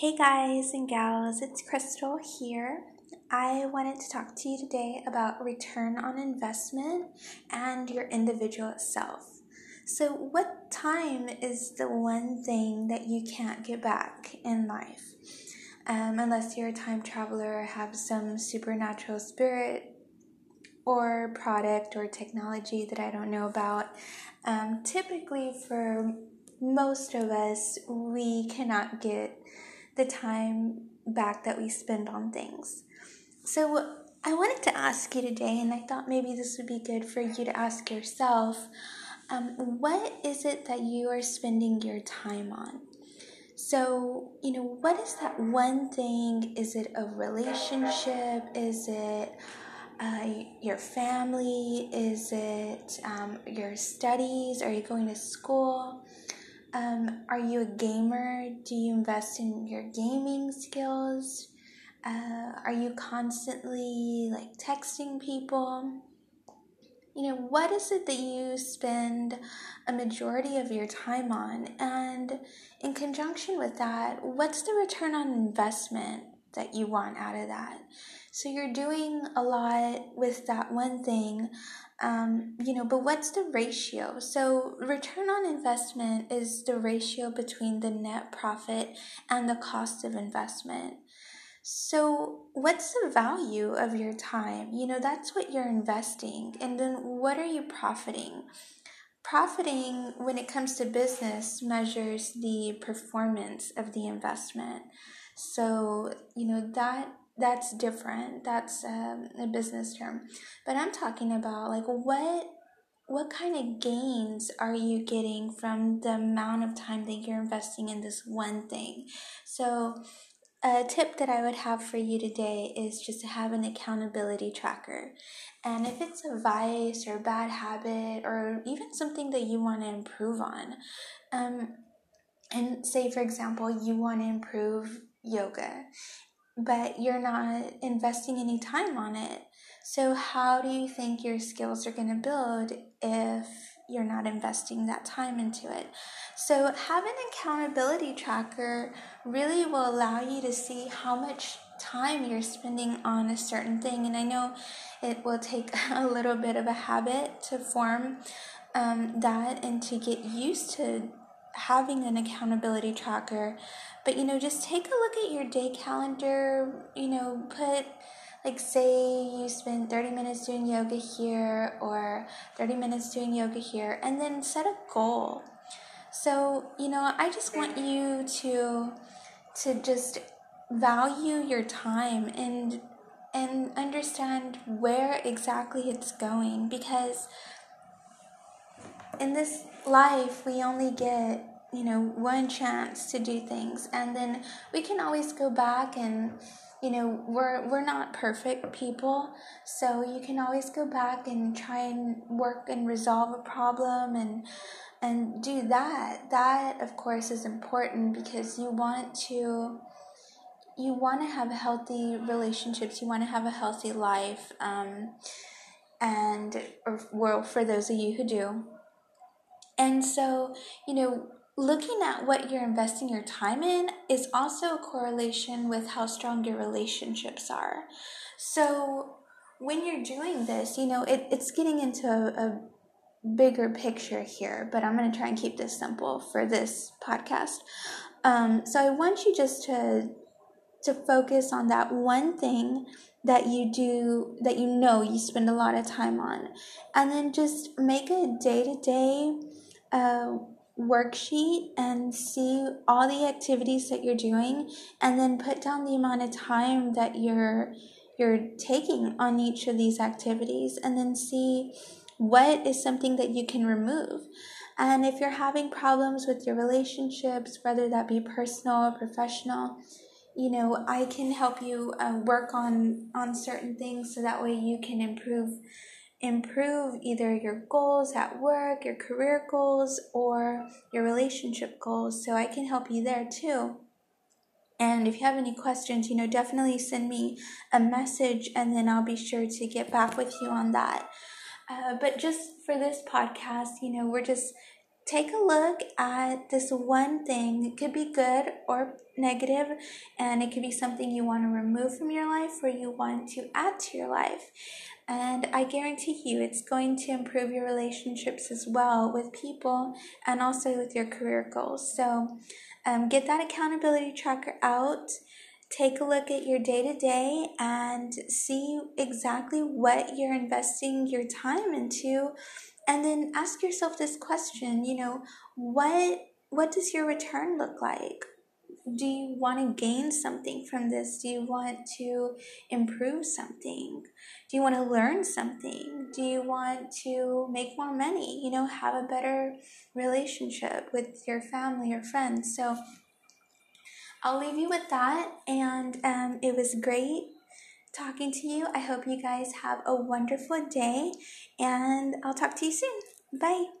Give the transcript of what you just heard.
Hey guys and gals, it's Crystal here. I wanted to talk to you today about return on investment and your individual self. So, what time is the one thing that you can't get back in life? Um, unless you're a time traveler have some supernatural spirit or product or technology that I don't know about. Um, typically, for most of us, we cannot get the time back that we spend on things. So, I wanted to ask you today, and I thought maybe this would be good for you to ask yourself um, what is it that you are spending your time on? So, you know, what is that one thing? Is it a relationship? Is it uh, your family? Is it um, your studies? Are you going to school? Um, are you a gamer? Do you invest in your gaming skills? Uh, are you constantly like texting people? You know, what is it that you spend a majority of your time on? And in conjunction with that, what's the return on investment that you want out of that? So you're doing a lot with that one thing, um, you know, but what's the ratio? So, return on investment is the ratio between the net profit and the cost of investment. So, what's the value of your time? You know, that's what you're investing. And then, what are you profiting? Profiting, when it comes to business, measures the performance of the investment. So, you know, that that's different. That's um, a business term. But I'm talking about like what what kind of gains are you getting from the amount of time that you're investing in this one thing? So a tip that I would have for you today is just to have an accountability tracker. And if it's a vice or a bad habit or even something that you want to improve on, um, and say, for example, you want to improve yoga but you're not investing any time on it. So, how do you think your skills are going to build if you're not investing that time into it? So, having an accountability tracker really will allow you to see how much time you're spending on a certain thing. And I know it will take a little bit of a habit to form um, that and to get used to having an accountability tracker. But you know, just take a look at your day calendar, you know, put like say you spend 30 minutes doing yoga here or 30 minutes doing yoga here and then set a goal. So, you know, I just want you to to just value your time and and understand where exactly it's going because in this life, we only get, you know, one chance to do things. And then we can always go back and, you know, we're, we're not perfect people. So you can always go back and try and work and resolve a problem and, and do that. That, of course, is important because you want to you want to have healthy relationships you want to have a healthy life um, and or well for those of you who do and so, you know, looking at what you're investing your time in is also a correlation with how strong your relationships are. So, when you're doing this, you know, it, it's getting into a, a bigger picture here, but I'm going to try and keep this simple for this podcast. Um, so, I want you just to to focus on that one thing that you do that you know you spend a lot of time on and then just make a day-to-day a worksheet and see all the activities that you're doing and then put down the amount of time that you're you're taking on each of these activities and then see what is something that you can remove. And if you're having problems with your relationships, whether that be personal or professional, you know, I can help you uh, work on on certain things so that way you can improve improve either your goals at work, your career goals, or your relationship goals. So I can help you there too. And if you have any questions, you know, definitely send me a message and then I'll be sure to get back with you on that. Uh, but just for this podcast, you know, we're just take a look at this one thing. It could be good or negative, and it could be something you want to remove from your life or you want to add to your life. And I guarantee you it's going to improve your relationships as well with people and also with your career goals. So um, get that accountability tracker out. Take a look at your day to day and see exactly what you're investing your time into. And then ask yourself this question you know what what does your return look like do you want to gain something from this do you want to improve something do you want to learn something do you want to make more money you know have a better relationship with your family or friends so I'll leave you with that. And um, it was great talking to you. I hope you guys have a wonderful day, and I'll talk to you soon. Bye.